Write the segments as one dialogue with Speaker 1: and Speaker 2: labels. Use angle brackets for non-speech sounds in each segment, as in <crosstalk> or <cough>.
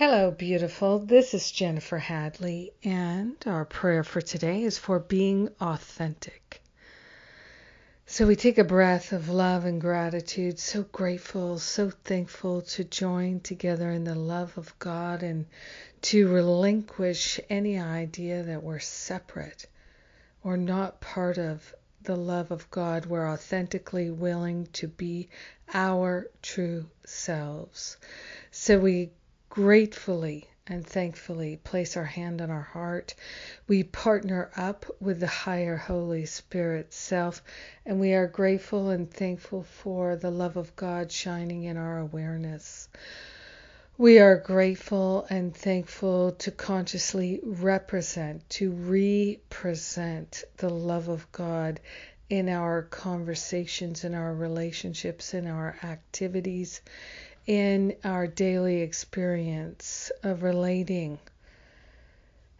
Speaker 1: Hello, beautiful. This is Jennifer Hadley, and our prayer for today is for being authentic. So we take a breath of love and gratitude, so grateful, so thankful to join together in the love of God and to relinquish any idea that we're separate or not part of the love of God. We're authentically willing to be our true selves. So we gratefully and thankfully place our hand on our heart. We partner up with the higher Holy Spirit self, and we are grateful and thankful for the love of God shining in our awareness. We are grateful and thankful to consciously represent, to represent the love of God in our conversations, in our relationships, in our activities, in our daily experience of relating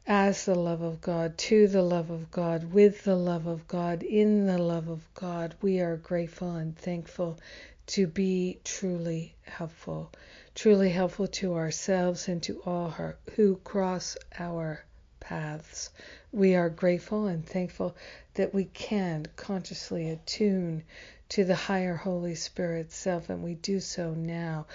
Speaker 1: as the love of God, to the love of God, with the love of God, in the love of God, we are grateful and thankful to be truly helpful, truly helpful to ourselves and to all who cross our paths. We are grateful and thankful that we can consciously attune to the higher Holy Spirit self, and we do so now.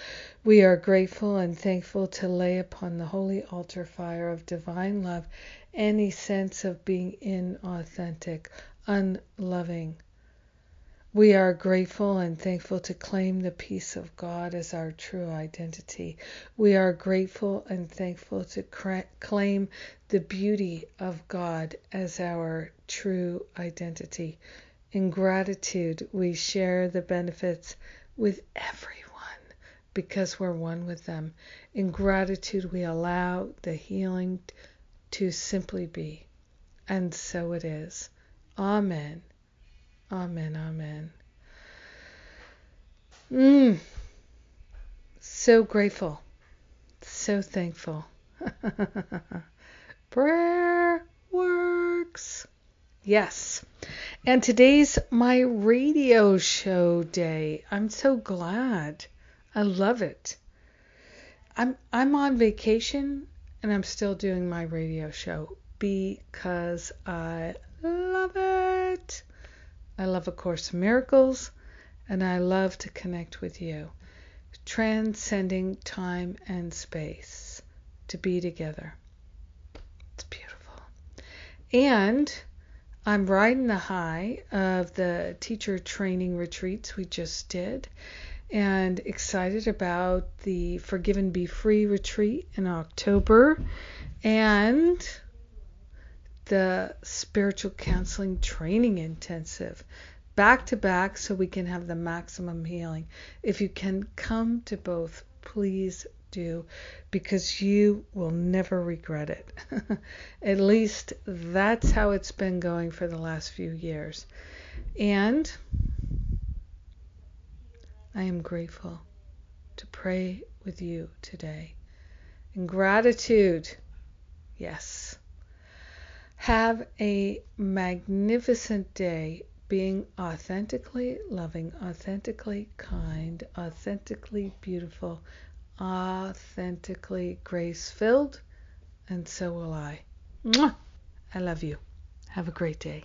Speaker 1: We are grateful and thankful to lay upon the holy altar fire of divine love any sense of being inauthentic, unloving. We are grateful and thankful to claim the peace of God as our true identity. We are grateful and thankful to claim the beauty of God as our true identity. In gratitude, we share the benefits with everyone because we're one with them. In gratitude, we allow the healing to simply be. And so it is. Amen. Amen. Amen. Mm. So grateful. So thankful. <laughs> Prayer works. Yes. And today's my radio show day. I'm so glad. I love it. I'm I'm on vacation and I'm still doing my radio show because I love it. I love A Course in Miracles and I love to connect with you. Transcending time and space to be together. It's beautiful. And I'm riding the high of the teacher training retreats we just did and excited about the Forgive and Be Free retreat in October and the spiritual counseling training intensive back to back so we can have the maximum healing. If you can come to both, please do because you will never regret it. <laughs> At least that's how it's been going for the last few years. And I am grateful to pray with you today. In gratitude, yes. Have a magnificent day being authentically loving, authentically kind, authentically beautiful, authentically grace filled, and so will I. Mwah! I love you. Have a great day.